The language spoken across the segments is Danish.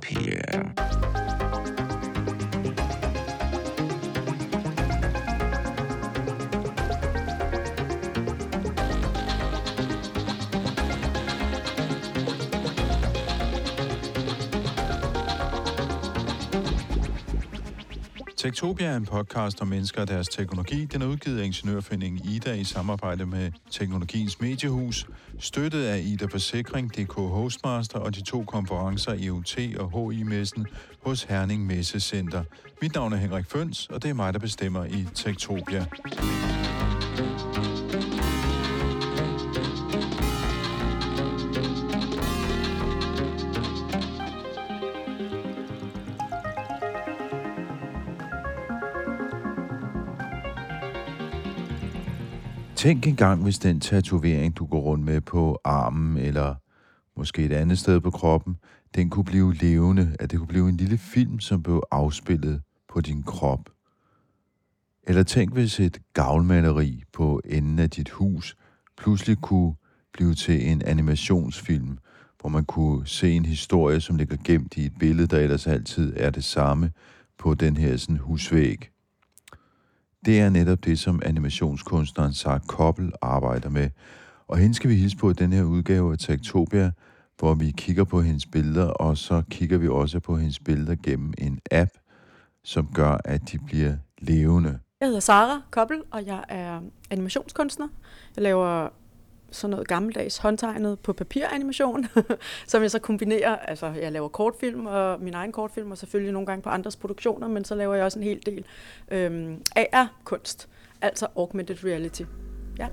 Techtopia. Tektopia er en podcast om mennesker og deres teknologi. Den er udgivet af Ingeniørforeningen Ida i samarbejde med Teknologiens Mediehus, støttet af Ida Forsikring, DK Hostmaster og de to konferencer EUT og HI-messen hos Herning Messecenter. Mit navn er Henrik Føns, og det er mig, der bestemmer i Tektopia. Tænk engang, hvis den tatovering, du går rundt med på armen, eller måske et andet sted på kroppen, den kunne blive levende, at det kunne blive en lille film, som blev afspillet på din krop. Eller tænk, hvis et gavlmaleri på enden af dit hus pludselig kunne blive til en animationsfilm, hvor man kunne se en historie, som ligger gemt i et billede, der ellers altid er det samme på den her sådan husvæg. Det er netop det, som animationskunstneren Sarah Koppel arbejder med. Og hende skal vi hilse på i den her udgave af Tektopia, hvor vi kigger på hendes billeder, og så kigger vi også på hendes billeder gennem en app, som gør, at de bliver levende. Jeg hedder Sara Koppel, og jeg er animationskunstner. Jeg laver sådan noget gammeldags håndtegnet på papiranimation, som jeg så kombinerer, altså jeg laver kortfilm og min egen kortfilm, og selvfølgelig nogle gange på andres produktioner, men så laver jeg også en hel del øhm, AR-kunst, altså augmented reality. Ja.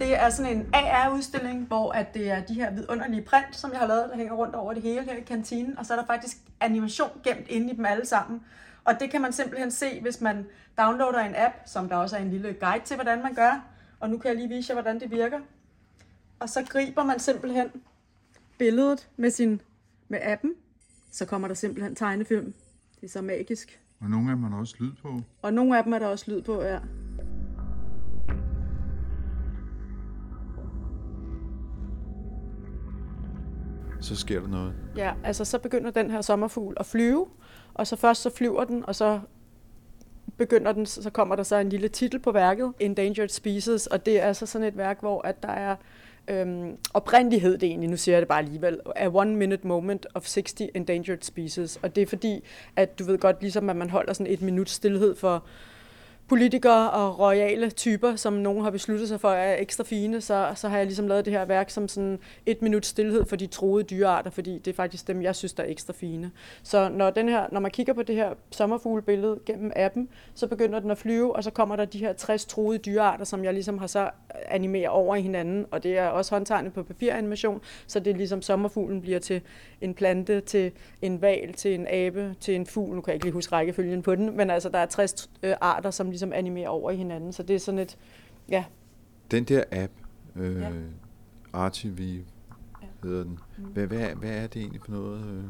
Det er sådan en AR-udstilling, hvor at det er de her vidunderlige print, som jeg har lavet, der hænger rundt over det hele her i kantinen, og så er der faktisk animation gemt inde i dem alle sammen. Og det kan man simpelthen se, hvis man downloader en app, som der også er en lille guide til, hvordan man gør. Og nu kan jeg lige vise jer, hvordan det virker. Og så griber man simpelthen billedet med, sin, med appen. Så kommer der simpelthen tegnefilm. Det er så magisk. Og nogle af dem er der også lyd på. Og nogle af dem er der også lyd på, ja. Så sker der noget. Ja, altså så begynder den her sommerfugl at flyve, og så først så flyver den, og så begynder den, så kommer der så en lille titel på værket, Endangered Species, og det er altså sådan et værk, hvor at der er øhm, oprindelighed, det egentlig, nu siger jeg det bare alligevel, a one minute moment of 60 endangered species, og det er fordi, at du ved godt, ligesom at man holder sådan et minut stillhed for politikere og royale typer, som nogen har besluttet sig for er ekstra fine, så, så har jeg ligesom lavet det her værk som sådan et minut stillhed for de troede dyrearter, fordi det er faktisk dem, jeg synes, der er ekstra fine. Så når, den her, når man kigger på det her sommerfuglebillede gennem appen, så begynder den at flyve, og så kommer der de her 60 troede dyrearter, som jeg ligesom har så animeret over i hinanden, og det er også håndtegnet på papiranimation, så det er ligesom sommerfuglen bliver til en plante, til en val, til en abe, til en fugl, nu kan jeg ikke lige huske rækkefølgen på den, men altså der er 60 øh, arter, som ligesom animerer over i hinanden. Så det er sådan et, ja. Den der app, øh, ja. RTV ja. hedder den. Mm. Hvad, hvad, hvad er det egentlig for noget? Øh?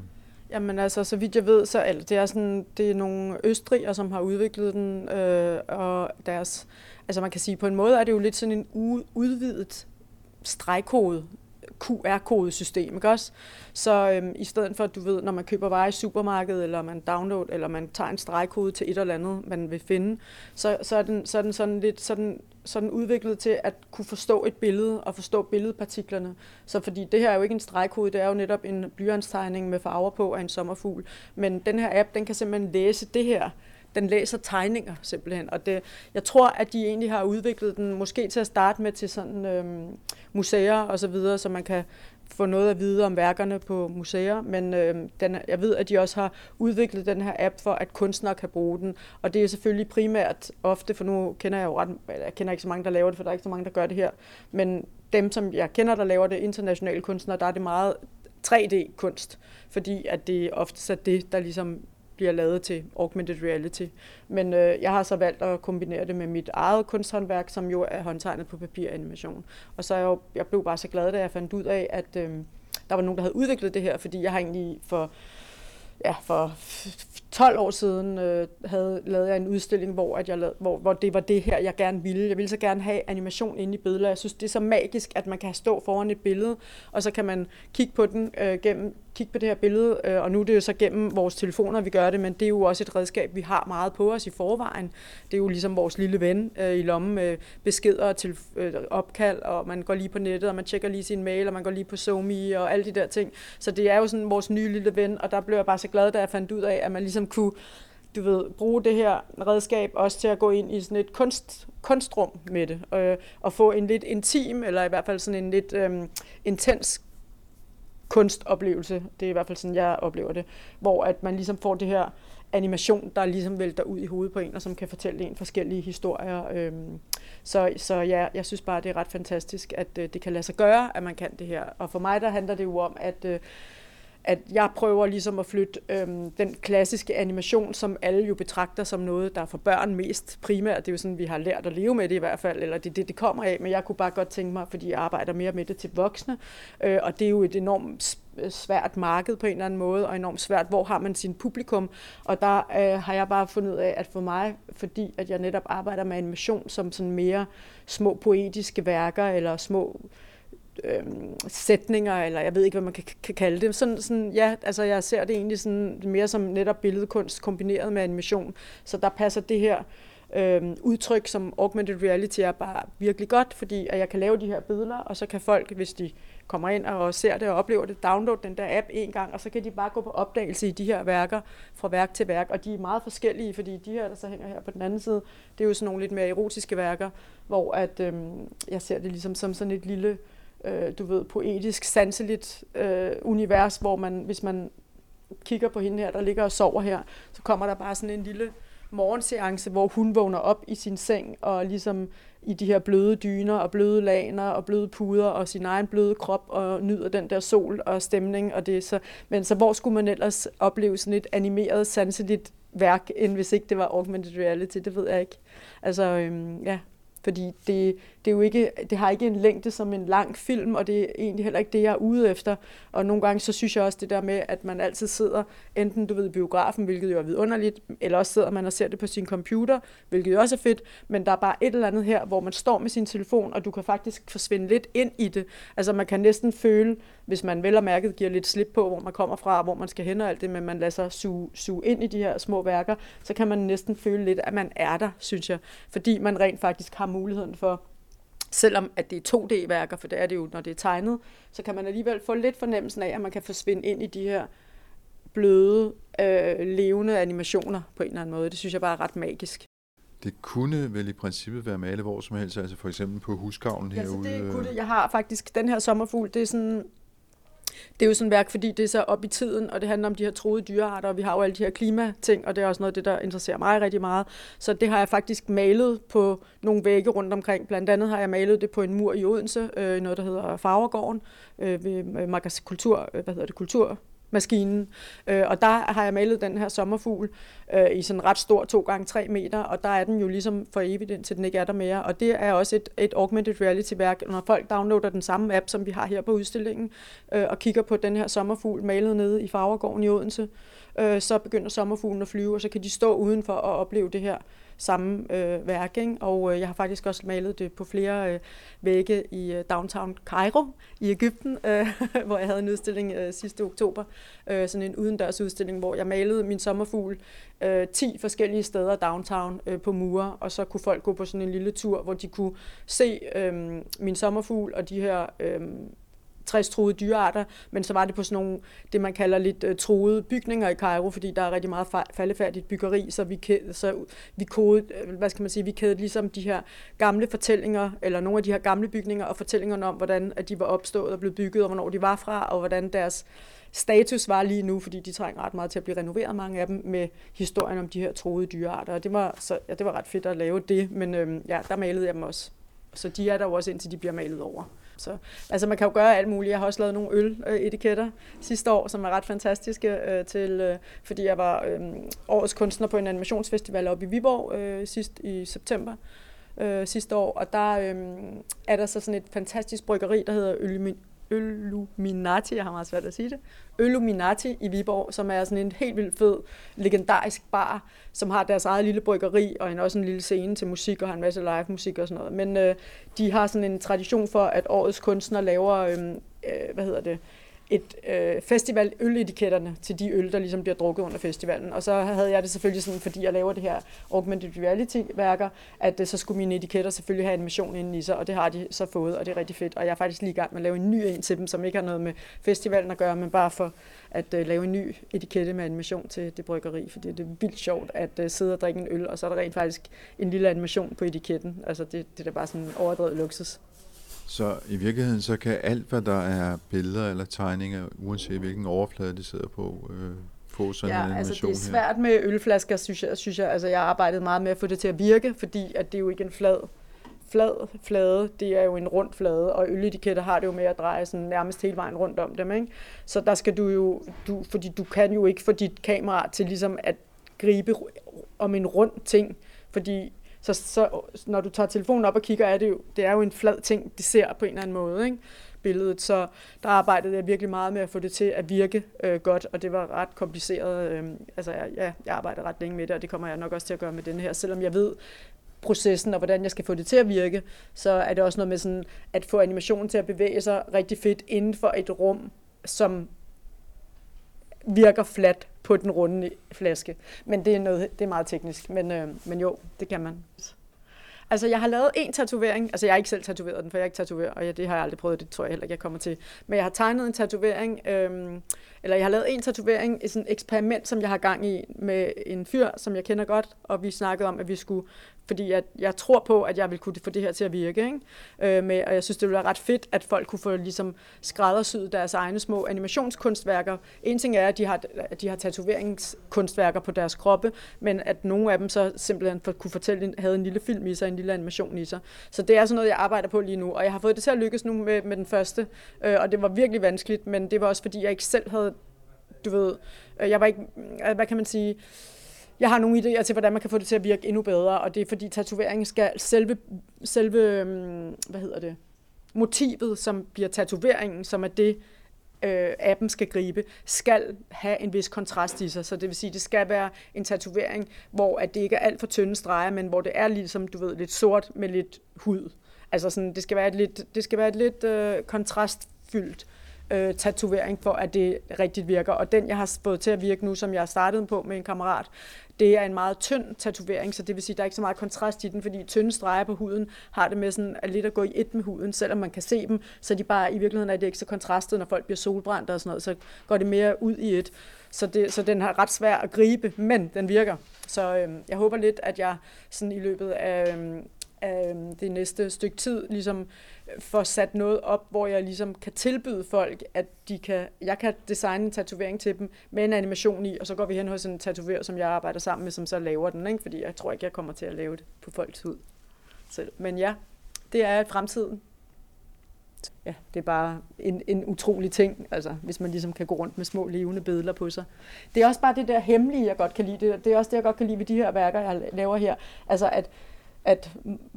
Jamen altså, så vidt jeg ved, så er det er sådan, det er nogle østrigere, som har udviklet den, øh, og deres, altså man kan sige, på en måde er det jo lidt sådan en udvidet stregkode, QR-kodesystem, ikke også? Så øhm, i stedet for, at du ved, når man køber varer i supermarkedet, eller man download, eller man tager en stregkode til et eller andet, man vil finde, så, så, er, den, så er den sådan lidt sådan, sådan udviklet til at kunne forstå et billede og forstå billedpartiklerne. Så fordi det her er jo ikke en stregkode, det er jo netop en blyantstegning med farver på af en sommerfugl. Men den her app, den kan simpelthen læse det her den læser tegninger simpelthen, og det, jeg tror, at de egentlig har udviklet den måske til at starte med til sådan øhm, museer og så videre, så man kan få noget at vide om værkerne på museer, men øhm, den, jeg ved, at de også har udviklet den her app for, at kunstnere kan bruge den, og det er selvfølgelig primært ofte, for nu kender jeg jo ret, jeg kender ikke så mange, der laver det, for der er ikke så mange, der gør det her, men dem, som jeg kender, der laver det, internationale kunstnere, der er det meget 3D-kunst, fordi at det ofte er det, der ligesom bliver lavet til augmented reality. Men øh, jeg har så valgt at kombinere det med mit eget kunsthåndværk, som jo er håndtegnet på papiranimation. Og så er jeg, jo, jeg blev bare så glad, da jeg fandt ud af, at øh, der var nogen, der havde udviklet det her, fordi jeg har egentlig for ja, for 12 år siden øh, havde lavet jeg en udstilling, hvor, at jeg lavede, hvor, hvor det var det her, jeg gerne ville. Jeg ville så gerne have animation inde i billeder. Jeg synes, det er så magisk, at man kan stå foran et billede, og så kan man kigge på den øh, gennem kigge på det her billede, øh, og nu er det jo så gennem vores telefoner, vi gør det, men det er jo også et redskab, vi har meget på os i forvejen. Det er jo ligesom vores lille ven øh, i lommen med beskeder og til øh, opkald, og man går lige på nettet, og man tjekker lige sin mail, og man går lige på SoMe og alle de der ting. Så det er jo sådan vores nye lille ven, og der blev jeg bare så glad, da jeg fandt ud af, at man ligesom Ligesom kunne du ved, bruge det her redskab også til at gå ind i sådan et kunst, kunstrum med det, øh, og få en lidt intim, eller i hvert fald sådan en lidt øh, intens kunstoplevelse. Det er i hvert fald sådan, jeg oplever det. Hvor at man ligesom får det her animation, der ligesom vælter ud i hovedet på en, og som kan fortælle en forskellige historier. Øhm, så, så ja, jeg synes bare, det er ret fantastisk, at øh, det kan lade sig gøre, at man kan det her. Og for mig, der handler det jo om, at øh, at jeg prøver ligesom at flytte øhm, den klassiske animation, som alle jo betragter som noget, der er for børn mest primært. Det er jo sådan, vi har lært at leve med det i hvert fald, eller det er det, det kommer af. Men jeg kunne bare godt tænke mig, fordi jeg arbejder mere med det til voksne, øh, og det er jo et enormt øh, svært marked på en eller anden måde, og enormt svært, hvor har man sin publikum. Og der øh, har jeg bare fundet ud af, at for mig, fordi at jeg netop arbejder med animation som sådan mere små poetiske værker, eller små øh, øh, sætninger, eller jeg ved ikke, hvad man kan, kan kalde det. Sådan, sådan, ja, altså jeg ser det egentlig sådan, mere som netop billedkunst kombineret med animation. Så der passer det her øh, udtryk som augmented reality er bare virkelig godt, fordi at jeg kan lave de her billeder, og så kan folk, hvis de kommer ind og ser det og oplever det, downloade den der app en gang, og så kan de bare gå på opdagelse i de her værker fra værk til værk, og de er meget forskellige, fordi de her, der så hænger her på den anden side, det er jo sådan nogle lidt mere erotiske værker, hvor at, øh, jeg ser det ligesom som sådan et lille øh, du ved, poetisk, sanseligt øh, univers, hvor man, hvis man kigger på hende her, der ligger og sover her, så kommer der bare sådan en lille morgenseance, hvor hun vågner op i sin seng og ligesom i de her bløde dyner og bløde laner og bløde puder og sin egen bløde krop og nyder den der sol og stemning og det. Så men så hvor skulle man ellers opleve sådan et animeret sanseligt værk end hvis ikke det var augmented reality? Det ved jeg ikke. Altså øhm, ja fordi det, det, er jo ikke, det har ikke en længde som en lang film, og det er egentlig heller ikke det, jeg er ude efter. Og nogle gange så synes jeg også det der med, at man altid sidder, enten du ved i biografen, hvilket jo er vidunderligt, eller også sidder man og ser det på sin computer, hvilket jo også er fedt, men der er bare et eller andet her, hvor man står med sin telefon, og du kan faktisk forsvinde lidt ind i det. Altså man kan næsten føle, hvis man vel og mærket giver lidt slip på, hvor man kommer fra, hvor man skal hen og alt det, men man lader sig suge, suge ind i de her små værker, så kan man næsten føle lidt, at man er der, synes jeg. Fordi man rent faktisk har muligheden for selvom at det er 2D-værker, for det er det jo, når det er tegnet, så kan man alligevel få lidt fornemmelsen af, at man kan forsvinde ind i de her bløde, øh, levende animationer på en eller anden måde. Det synes jeg bare er ret magisk. Det kunne vel i princippet være malet hvor som helst, altså for eksempel på husgavlen herude? Ja, det kunne det. Jeg har faktisk den her sommerfugl, det er sådan det er jo sådan et værk, fordi det er så op i tiden, og det handler om de her troede dyrearter, og vi har jo alle de her klimating, og det er også noget af det, der interesserer mig rigtig meget. Så det har jeg faktisk malet på nogle vægge rundt omkring. Blandt andet har jeg malet det på en mur i Odense, øh, noget der hedder Farvergården, øh, ved øh, Magas Kultur, øh, hvad hedder det, Kultur maskinen. Øh, og der har jeg malet den her sommerfugl øh, i sådan ret stor, 2 gange 3 meter, og der er den jo ligesom for evigt, indtil den ikke er der mere. Og det er også et, et augmented reality-værk, når folk downloader den samme app, som vi har her på udstillingen, øh, og kigger på den her sommerfugl malet nede i Farvergården i Odense, øh, så begynder sommerfuglen at flyve, og så kan de stå udenfor og opleve det her samme øh, værk. Ikke? Og øh, jeg har faktisk også malet det på flere øh, vægge i øh, downtown Cairo i Ægypten, øh, hvor jeg havde en udstilling øh, sidste oktober. Øh, sådan en udendørs udstilling, hvor jeg malede min sommerfugl øh, 10 forskellige steder downtown øh, på mure, og så kunne folk gå på sådan en lille tur, hvor de kunne se øh, min sommerfugl og de her... Øh, 60 truede dyrearter, men så var det på sådan nogle, det man kalder lidt uh, truede bygninger i Cairo, fordi der er rigtig meget faldefærdigt byggeri, så vi, så vi kodede, øh, hvad skal man sige, vi kædede ligesom de her gamle fortællinger, eller nogle af de her gamle bygninger, og fortællingerne om, hvordan at de var opstået og blevet bygget, og hvornår de var fra, og hvordan deres status var lige nu, fordi de trænger ret meget til at blive renoveret, mange af dem, med historien om de her troede dyrearter. Og det var, så, ja, det var ret fedt at lave det, men øhm, ja, der malede jeg dem også. Så de er der jo også, indtil de bliver malet over. Så, altså man kan jo gøre alt muligt. Jeg har også lavet nogle øl-etiketter øh, sidste år, som er ret fantastiske, øh, til, øh, fordi jeg var øh, årets kunstner på en animationsfestival oppe i Viborg øh, sidst i september øh, sidste år, og der øh, er der så sådan et fantastisk bryggeri, der hedder Øl, Illuminati, jeg har meget svært at sige det, Illuminati i Viborg, som er sådan en helt vildt fed, legendarisk bar, som har deres eget lille bryggeri, og en, også en lille scene til musik, og har en masse live musik og sådan noget. Men øh, de har sådan en tradition for, at årets kunstner laver, øh, øh, hvad hedder det, et øh, festival øletiketterne til de øl, der ligesom bliver drukket under festivalen. Og så havde jeg det selvfølgelig sådan, fordi jeg laver det her augmented reality-værker, at øh, så skulle mine etiketter selvfølgelig have en animation inden i sig, og det har de så fået, og det er rigtig fedt. Og jeg er faktisk lige i gang med at lave en ny en til dem, som ikke har noget med festivalen at gøre, men bare for at øh, lave en ny etikette med animation til det bryggeri, fordi det er vildt sjovt at øh, sidde og drikke en øl, og så er der rent faktisk en lille animation på etiketten. Altså det, det er da bare sådan en overdrevet luksus. Så i virkeligheden, så kan alt, hvad der er billeder eller tegninger, uanset hvilken overflade de sidder på, øh, få sådan ja, en animation altså det er svært her. med ølflasker, synes jeg. Synes jeg. Altså jeg har arbejdet meget med at få det til at virke, fordi at det er jo ikke en flad, flad flade, det er jo en rund flade, og øletiketter har det jo med at dreje sådan nærmest hele vejen rundt om dem. Ikke? Så der skal du jo, du, fordi du kan jo ikke få dit kamera til ligesom at gribe om en rund ting, fordi så, så når du tager telefonen op og kigger, er det jo, det er jo en flad ting, de ser på en eller anden måde, ikke? billedet. Så der arbejdede jeg virkelig meget med at få det til at virke øh, godt, og det var ret kompliceret. Øh, altså, jeg, ja, jeg arbejdede ret længe med det, og det kommer jeg nok også til at gøre med den her. Selvom jeg ved processen og hvordan jeg skal få det til at virke, så er det også noget med sådan at få animationen til at bevæge sig rigtig fedt inden for et rum, som virker flat på den runde flaske. Men det er, noget, det er meget teknisk, men, øh, men jo, det kan man. Altså, jeg har lavet en tatovering. Altså, jeg har ikke selv tatoveret den, for jeg er ikke tatoverer, og ja, det har jeg aldrig prøvet, det tror jeg heller ikke, jeg kommer til. Men jeg har tegnet en tatovering, øhm, eller jeg har lavet en tatovering, et sådan eksperiment, som jeg har gang i med en fyr, som jeg kender godt, og vi snakkede om, at vi skulle fordi jeg, jeg tror på, at jeg vil kunne få det her til at virke. Ikke? Øh, med, og jeg synes, det ville være ret fedt, at folk kunne få ligesom, skræddersyet deres egne små animationskunstværker. En ting er, at de har, at de har tatoveringskunstværker på deres kroppe, men at nogle af dem så simpelthen for, kunne fortælle, havde en lille film i sig, en lille animation i sig. Så det er sådan noget, jeg arbejder på lige nu, og jeg har fået det til at lykkes nu med, med den første, øh, og det var virkelig vanskeligt, men det var også fordi, jeg ikke selv havde, du ved, øh, jeg var ikke, øh, hvad kan man sige, jeg har nogle idéer til, hvordan man kan få det til at virke endnu bedre, og det er fordi tatoveringen skal selve, selve øhm, hvad hedder det, motivet, som bliver tatoveringen, som er det, øh, appen skal gribe, skal have en vis kontrast i sig. Så det vil sige, det skal være en tatovering, hvor at det ikke er alt for tynde streger, men hvor det er ligesom, du ved, lidt sort med lidt hud. Altså sådan, det skal være et lidt, det skal være et lidt øh, kontrastfyldt øh, øh, tatovering, for at det rigtigt virker. Og den, jeg har fået til at virke nu, som jeg har startet på med en kammerat, det er en meget tynd tatovering, så det vil sige, at der er ikke så meget kontrast i den, fordi tynde streger på huden har det med sådan at lidt at gå i et med huden, selvom man kan se dem, så de bare i virkeligheden er det ikke så kontrastet, når folk bliver solbrændt og sådan noget, så går det mere ud i et. Så, det, så den har ret svær at gribe, men den virker. Så øh, jeg håber lidt, at jeg sådan i løbet af, øh, af øhm, det næste stykke tid ligesom får sat noget op, hvor jeg ligesom kan tilbyde folk, at de kan, jeg kan designe en tatovering til dem med en animation i, og så går vi hen hos en tatoverer, som jeg arbejder sammen med, som så laver den, ikke? fordi jeg tror ikke, jeg kommer til at lave det på folks hud selv. Men ja, det er fremtiden. Ja, det er bare en, en utrolig ting, altså, hvis man ligesom kan gå rundt med små levende billeder på sig. Det er også bare det der hemmelige, jeg godt kan lide. Det, det er også det, jeg godt kan lide ved de her værker, jeg laver her. Altså, at at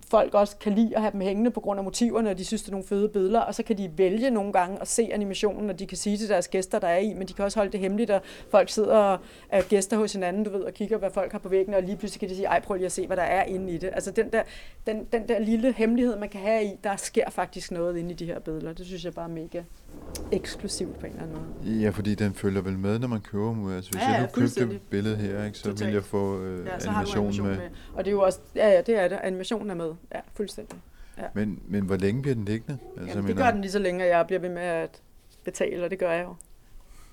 folk også kan lide at have dem hængende på grund af motiverne, og de synes, det er nogle fede billeder, og så kan de vælge nogle gange at se animationen, og de kan sige til deres gæster, der er i, men de kan også holde det hemmeligt, og folk sidder og er gæster hos hinanden, du ved, og kigger, hvad folk har på væggene, og lige pludselig kan de sige, ej, prøv lige at se, hvad der er inde i det. Altså den der, den, den der lille hemmelighed, man kan have i, der sker faktisk noget inde i de her billeder. Det synes jeg bare er mega eksklusivt på en eller anden måde. Ja, fordi den følger vel med, når man køber dem. Altså, hvis ja, ja, jeg nu købte billedet her, ikke, så Totalt. vil jeg få øh, ja, så animation, animation med. med. Og det er jo også, ja, ja, det er det. Animationen er med. Ja, fuldstændig. Ja. Men, men hvor længe bliver den liggende? Altså, Jamen, det gør den lige så længe, at jeg bliver ved med at betale, og det gør jeg jo.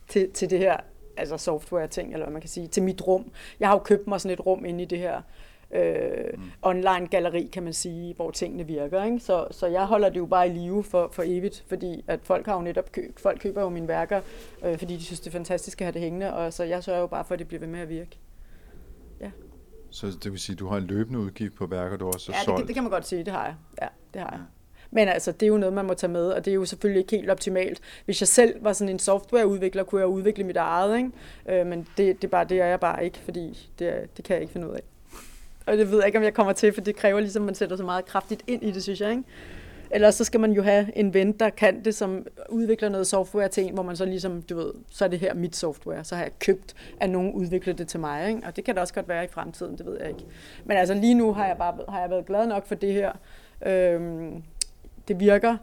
Til, til det her altså software-ting, eller hvad man kan sige, til mit rum. Jeg har jo købt mig sådan et rum inde i det her øh, mm. online-galleri, kan man sige, hvor tingene virker. Ikke? Så, så jeg holder det jo bare i live for, for evigt, fordi at folk har jo netop kø, folk køber jo mine værker, øh, fordi de synes, det er fantastisk at have det hængende, og så jeg sørger jo bare for, at det bliver ved med at virke. Ja. Så det vil sige, at du har en løbende udgift på værker, du også har ja, det, det kan man godt sige, det har jeg. Ja, det har jeg. Men altså, det er jo noget, man må tage med, og det er jo selvfølgelig ikke helt optimalt. Hvis jeg selv var sådan en softwareudvikler, kunne jeg udvikle mit eget, ikke? Øh, men det, det, er bare, det er jeg bare ikke, fordi det, det kan jeg ikke finde ud af. Og det ved jeg ikke, om jeg kommer til, for det kræver ligesom, at man sætter så meget kraftigt ind i det, synes jeg. Ikke? Ellers så skal man jo have en ven, der kan det, som udvikler noget software til en, hvor man så ligesom, du ved, så er det her mit software. Så har jeg købt, at nogen udvikler det til mig. Ikke? Og det kan det også godt være i fremtiden, det ved jeg ikke. Men altså lige nu har jeg bare har jeg været glad nok for det her. Øhm, det virker,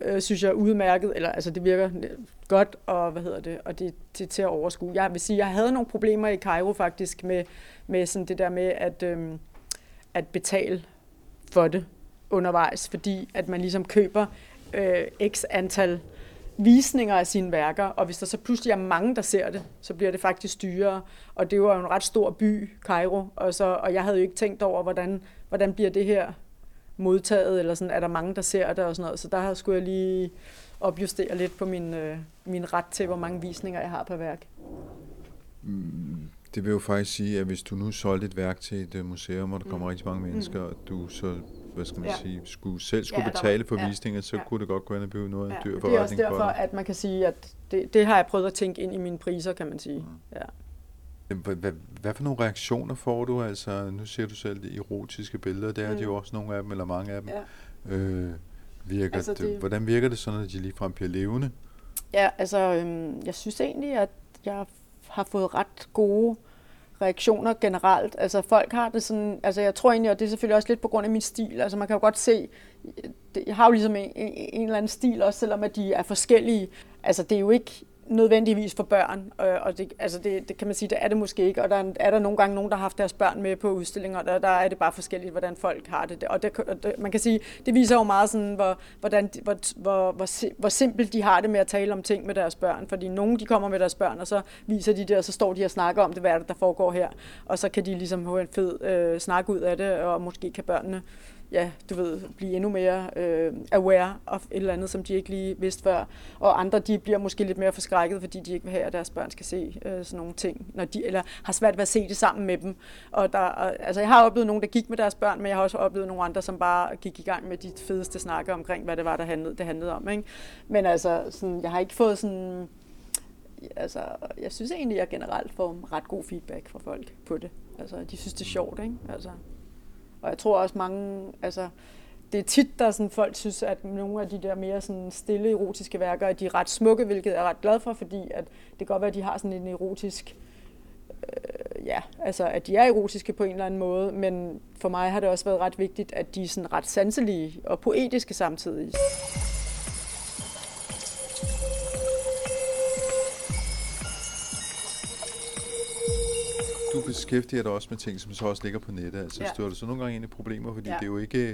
øh, synes jeg, udmærket, eller altså det virker godt, og hvad hedder det, og det, det er til at overskue. Jeg vil sige, jeg havde nogle problemer i Cairo faktisk med, med sådan det der med at, øhm, at betale for det undervejs, fordi at man ligesom køber øh, x antal visninger af sine værker, og hvis der så pludselig er mange, der ser det, så bliver det faktisk dyrere. Og det var jo en ret stor by, Cairo, og, så, og jeg havde jo ikke tænkt over, hvordan, hvordan bliver det her modtaget, eller sådan, er der mange, der ser det og sådan noget. Så der skulle jeg lige opjustere lidt på min, øh, min ret til, hvor mange visninger jeg har per værk. Mm. Mm, det vil jo faktisk sige, at hvis du nu solgte et værk til et øh, museum, og der kommer mm. rigtig mange mennesker, mm. og du så hvad skal man ja. sige, skulle, selv skulle ja, betale for ja, visninger, så ja. kunne det godt gå ind og blive noget af en dyr forretning Det er også derfor, at man kan sige, at det, det har jeg prøvet at tænke ind i mine priser, kan man sige. Mm. Ja. Hvad, hvad, hvad for nogle reaktioner får du? Altså, nu ser du selv de erotiske billeder, der mm. er de jo også nogle af dem, eller mange af dem. Ja. Øh, virker altså, det, hvordan virker det sådan, at de ligefrem bliver levende? Ja, altså, øhm, jeg synes egentlig, at jeg har fået ret gode reaktioner generelt. Altså folk har det sådan, altså jeg tror egentlig, og det er selvfølgelig også lidt på grund af min stil, altså man kan jo godt se, jeg har jo ligesom en, en eller anden stil også, selvom at de er forskellige. Altså det er jo ikke, nødvendigvis for børn, øh, og det, altså det, det kan man sige, det er det måske ikke, og der er der nogle gange nogen, der har haft deres børn med på udstillinger, og der, der er det bare forskelligt, hvordan folk har det. Og det, og det man kan sige, det viser jo meget sådan, hvor, hvordan, hvor, hvor, hvor, hvor simpelt de har det med at tale om ting med deres børn, fordi nogen de kommer med deres børn, og så viser de det, og så står de og snakker om det, hvad er det, der foregår her, og så kan de ligesom få en fed øh, snak ud af det, og måske kan børnene ja, du ved, blive endnu mere øh, aware of et eller andet, som de ikke lige vidste før. Og andre, de bliver måske lidt mere forskrækket, fordi de ikke vil have, at deres børn skal se øh, sådan nogle ting, når de, eller har svært ved at se det sammen med dem. Og der, altså, jeg har oplevet nogen, der gik med deres børn, men jeg har også oplevet nogle andre, som bare gik i gang med de fedeste snakker omkring, hvad det var, der handlede, det handlede om. Ikke? Men altså, sådan, jeg har ikke fået sådan altså, jeg synes egentlig, at jeg generelt får ret god feedback fra folk på det. Altså, de synes, det er sjovt, ikke? Altså, og jeg tror også mange, altså, det er tit, der sådan, folk synes, at nogle af de der mere sådan stille erotiske værker, de er ret smukke, hvilket jeg er ret glad for, fordi at det kan godt være, at de har sådan en erotisk, øh, ja, altså at de er erotiske på en eller anden måde, men for mig har det også været ret vigtigt, at de er sådan ret sanselige og poetiske samtidig. Beskæftiger dig også med ting, som så også ligger på nettet. Altså, ja. støder du så nogle gange ind i problemer? Fordi ja. det, er jo ikke,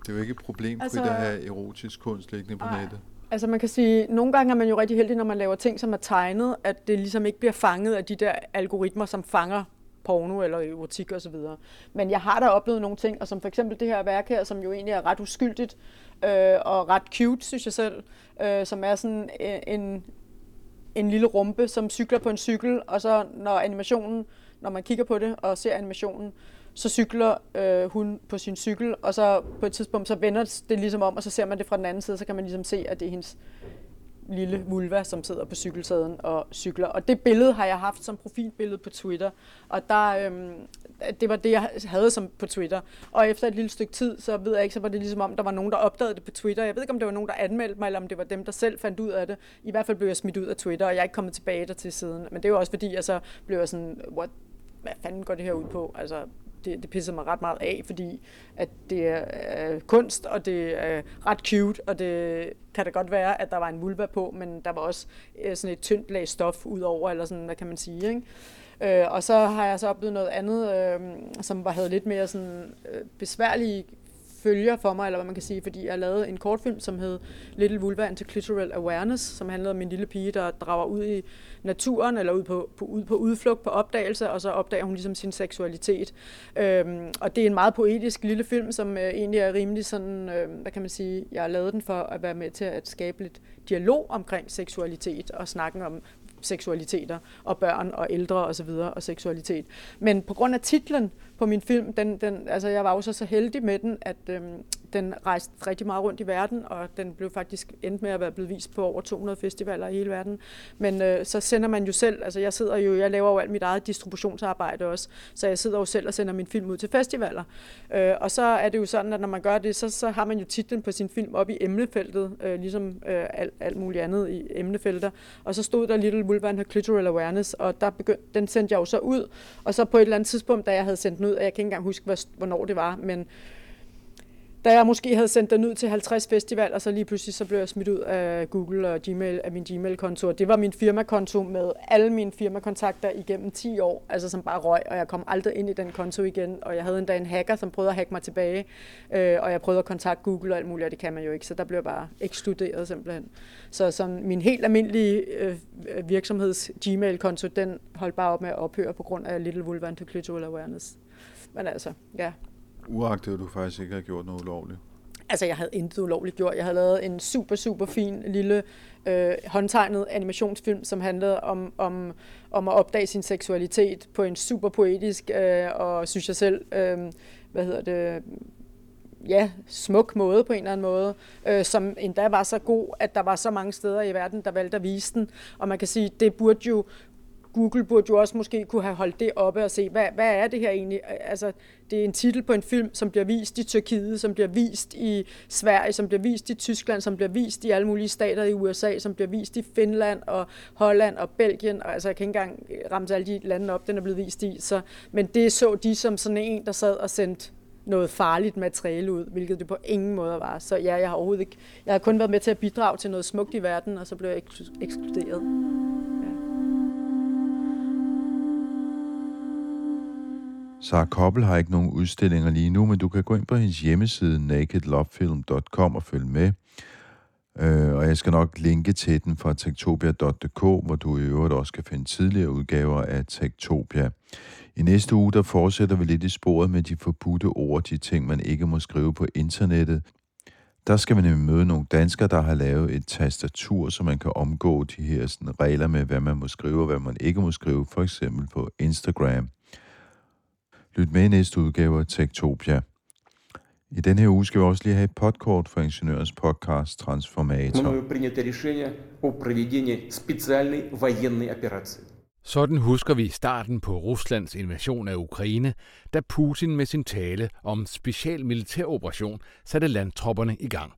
det er jo ikke et problem altså, at have erotisk kunst liggende på ej. nettet. Altså man kan sige, nogle gange er man jo rigtig heldig, når man laver ting, som er tegnet, at det ligesom ikke bliver fanget af de der algoritmer, som fanger porno eller erotik og så videre. Men jeg har da oplevet nogle ting, og som for eksempel det her værk her, som jo egentlig er ret uskyldigt øh, og ret cute, synes jeg selv, øh, som er sådan en, en lille rumpe, som cykler på en cykel, og så når animationen når man kigger på det og ser animationen, så cykler øh, hun på sin cykel, og så på et tidspunkt, så vender det ligesom om, og så ser man det fra den anden side, så kan man ligesom se, at det er hendes lille vulva, som sidder på cykelsæden og cykler. Og det billede har jeg haft som profilbillede på Twitter, og der, øhm, det var det, jeg havde som på Twitter. Og efter et lille stykke tid, så ved jeg ikke, så var det ligesom om, der var nogen, der opdagede det på Twitter. Jeg ved ikke, om det var nogen, der anmeldte mig, eller om det var dem, der selv fandt ud af det. I hvert fald blev jeg smidt ud af Twitter, og jeg er ikke kommet tilbage der til siden. Men det er jo også fordi, jeg så blev jeg sådan, what hvad fanden går det her ud på? Altså, det, det pisser mig ret meget af, fordi at det er øh, kunst, og det er ret cute, og det kan da godt være, at der var en vulva på, men der var også øh, sådan et tyndt lag stof ud over, eller sådan, hvad kan man sige, ikke? Øh, og så har jeg så oplevet noget andet, øh, som var, havde lidt mere sådan, øh, besværlige følger for mig, eller hvad man kan sige, fordi jeg lavede en kortfilm, som hed Little Vulva into Clitoral Awareness, som handlede om en lille pige, der drager ud i naturen, eller ud på, på, ud på udflugt, på opdagelse, og så opdager hun ligesom sin seksualitet. Øhm, og det er en meget poetisk lille film, som øh, egentlig er rimelig sådan, øh, hvad kan man sige, jeg har lavet den for at være med til at skabe lidt dialog omkring seksualitet, og snakken om, seksualiteter, og børn og ældre osv. Og, så videre, og seksualitet. Men på grund af titlen på min film, den, den, altså jeg var jo så, så heldig med den, at øhm, den rejste rigtig meget rundt i verden, og den blev faktisk endt med at være blevet vist på over 200 festivaler i hele verden. Men øh, så sender man jo selv, altså jeg sidder jo, jeg laver jo alt mit eget distributionsarbejde også, så jeg sidder jo selv og sender min film ud til festivaler. Øh, og så er det jo sådan, at når man gør det, så, så har man jo titlen på sin film op i emnefeltet, øh, ligesom øh, alt, alt muligt andet i emnefelter. Og så stod der Little Vulva her Clitoral Awareness, og der begyndte, den sendte jeg jo så ud. Og så på et eller andet tidspunkt, da jeg havde sendt den ud, og jeg kan ikke engang huske, hvornår det var, men da jeg måske havde sendt den ud til 50 festivaler, så lige pludselig så blev jeg smidt ud af Google og Gmail, af min Gmail-konto. Det var min firmakonto med alle mine firmakontakter igennem 10 år, altså som bare røg, og jeg kom aldrig ind i den konto igen. Og jeg havde endda en hacker, som prøvede at hacke mig tilbage, øh, og jeg prøvede at kontakte Google og alt muligt, og det kan man jo ikke, så der blev jeg bare ekskluderet simpelthen. Så som min helt almindelige øh, virksomheds Gmail-konto, den holdt bare op med at ophøre på grund af Little Vulva and Clitoral Awareness. Men altså, ja, Uagtet, at du faktisk ikke har gjort noget ulovligt? Altså, jeg havde intet ulovligt gjort. Jeg havde lavet en super, super fin lille øh, håndtegnet animationsfilm, som handlede om, om, om at opdage sin seksualitet på en super poetisk øh, og, synes jeg selv, øh, hvad hedder det, ja, smuk måde på en eller anden måde, øh, som endda var så god, at der var så mange steder i verden, der valgte at vise den. Og man kan sige, det burde jo Google burde jo også måske kunne have holdt det oppe og se, hvad, hvad er det her egentlig? Altså, det er en titel på en film, som bliver vist i Tyrkiet, som bliver vist i Sverige, som bliver vist i Tyskland, som bliver vist i alle mulige stater i USA, som bliver vist i Finland og Holland og Belgien. Og altså, jeg kan ikke engang ramme alle de lande op, den er blevet vist i. Så, men det så de som sådan en, der sad og sendte noget farligt materiale ud, hvilket det på ingen måde var. Så ja, jeg har overhovedet ikke, jeg har kun været med til at bidrage til noget smukt i verden, og så blev jeg ekskluderet. Sara Koppel har ikke nogen udstillinger lige nu, men du kan gå ind på hendes hjemmeside nakedlovefilm.com og følge med. Øh, og jeg skal nok linke til den fra tektopia.dk, hvor du i øvrigt også kan finde tidligere udgaver af Tektopia. I næste uge, der fortsætter vi lidt i sporet med de forbudte ord, de ting, man ikke må skrive på internettet. Der skal vi nemlig møde nogle danskere, der har lavet et tastatur, så man kan omgå de her sådan, regler med, hvad man må skrive og hvad man ikke må skrive, for eksempel på Instagram. Lyt med i næste udgave af Tektopia. I den her uge skal vi også lige have et podkort for Ingeniørens podcast Transformator. Мною принято решение о проведении специальной военной операции. Sådan husker vi starten på Ruslands invasion af Ukraine, da Putin med sin tale om special militæroperation satte landtropperne i gang.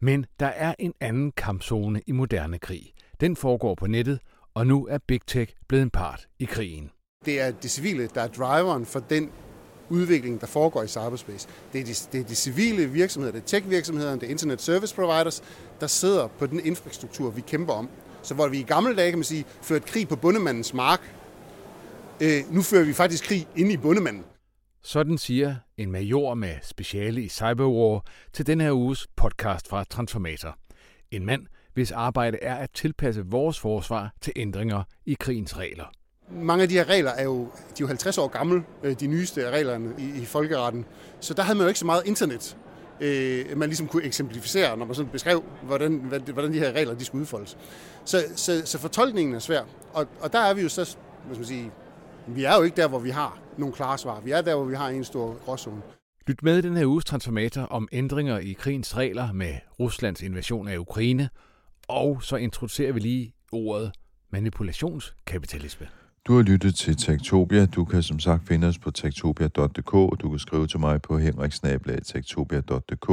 Men der er en anden kampzone i moderne krig. Den foregår på nettet, og nu er Big Tech blevet en part i krigen. Det er det civile, der er driveren for den udvikling, der foregår i cyberspace. Det er de, det er de civile virksomheder, det er tech-virksomheder, det er internet service providers, der sidder på den infrastruktur, vi kæmper om. Så hvor vi i gamle dage, kan man sige, førte krig på bundemandens mark, øh, nu fører vi faktisk krig inde i bundemanden. Sådan siger en major med speciale i cyberwar til den her uges podcast fra Transformator. En mand, hvis arbejde er at tilpasse vores forsvar til ændringer i krigens regler mange af de her regler er jo, de er jo 50 år gamle, øh, de nyeste af reglerne i, i folkeretten. Så der havde man jo ikke så meget internet, øh, man ligesom kunne eksemplificere, når man sådan beskrev, hvordan, hvordan de her regler de skulle udfoldes. Så, så, så fortolkningen er svær. Og, og der er vi jo så, hvad skal man sige, vi er jo ikke der, hvor vi har nogle klare svar. Vi er der, hvor vi har en stor gråzone. Lyt med den her uges transformator om ændringer i krigens regler med Ruslands invasion af Ukraine, og så introducerer vi lige ordet manipulationskapitalisme. Du har lyttet til Tektopia. Du kan som sagt finde os på tektopia.dk. Du kan skrive til mig på henriksnablag.tektopia.dk.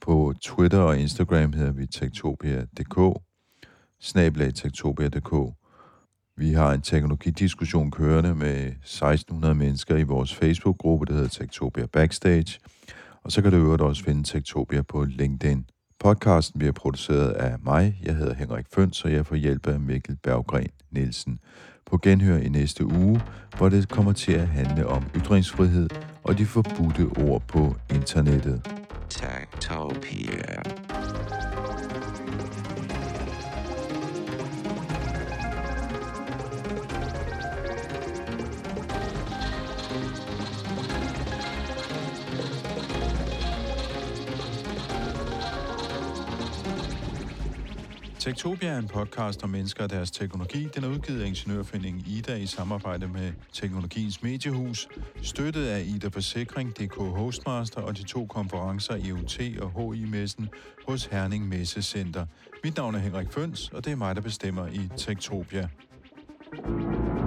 På Twitter og Instagram hedder vi tektopia.dk. snablag.tektopia.dk. Vi har en teknologidiskussion kørende med 1600 mennesker i vores Facebook-gruppe, der hedder Tektopia Backstage. Og så kan du øvrigt også finde Tektopia på LinkedIn. Podcasten bliver produceret af mig. Jeg hedder Henrik Føns, og jeg får hjælp af Mikkel Berggren Nielsen på genhør i næste uge, hvor det kommer til at handle om ytringsfrihed og de forbudte ord på internettet. Techtopia. Tektopia er en podcast om mennesker og deres teknologi. Den er udgivet af Ingeniørfindingen Ida i samarbejde med Teknologiens Mediehus, støttet af Ida Forsikring, DK Hostmaster og de to konferencer EUT og HI-messen hos Herning Messecenter. Mit navn er Henrik Føns, og det er mig, der bestemmer i Tektopia. thank you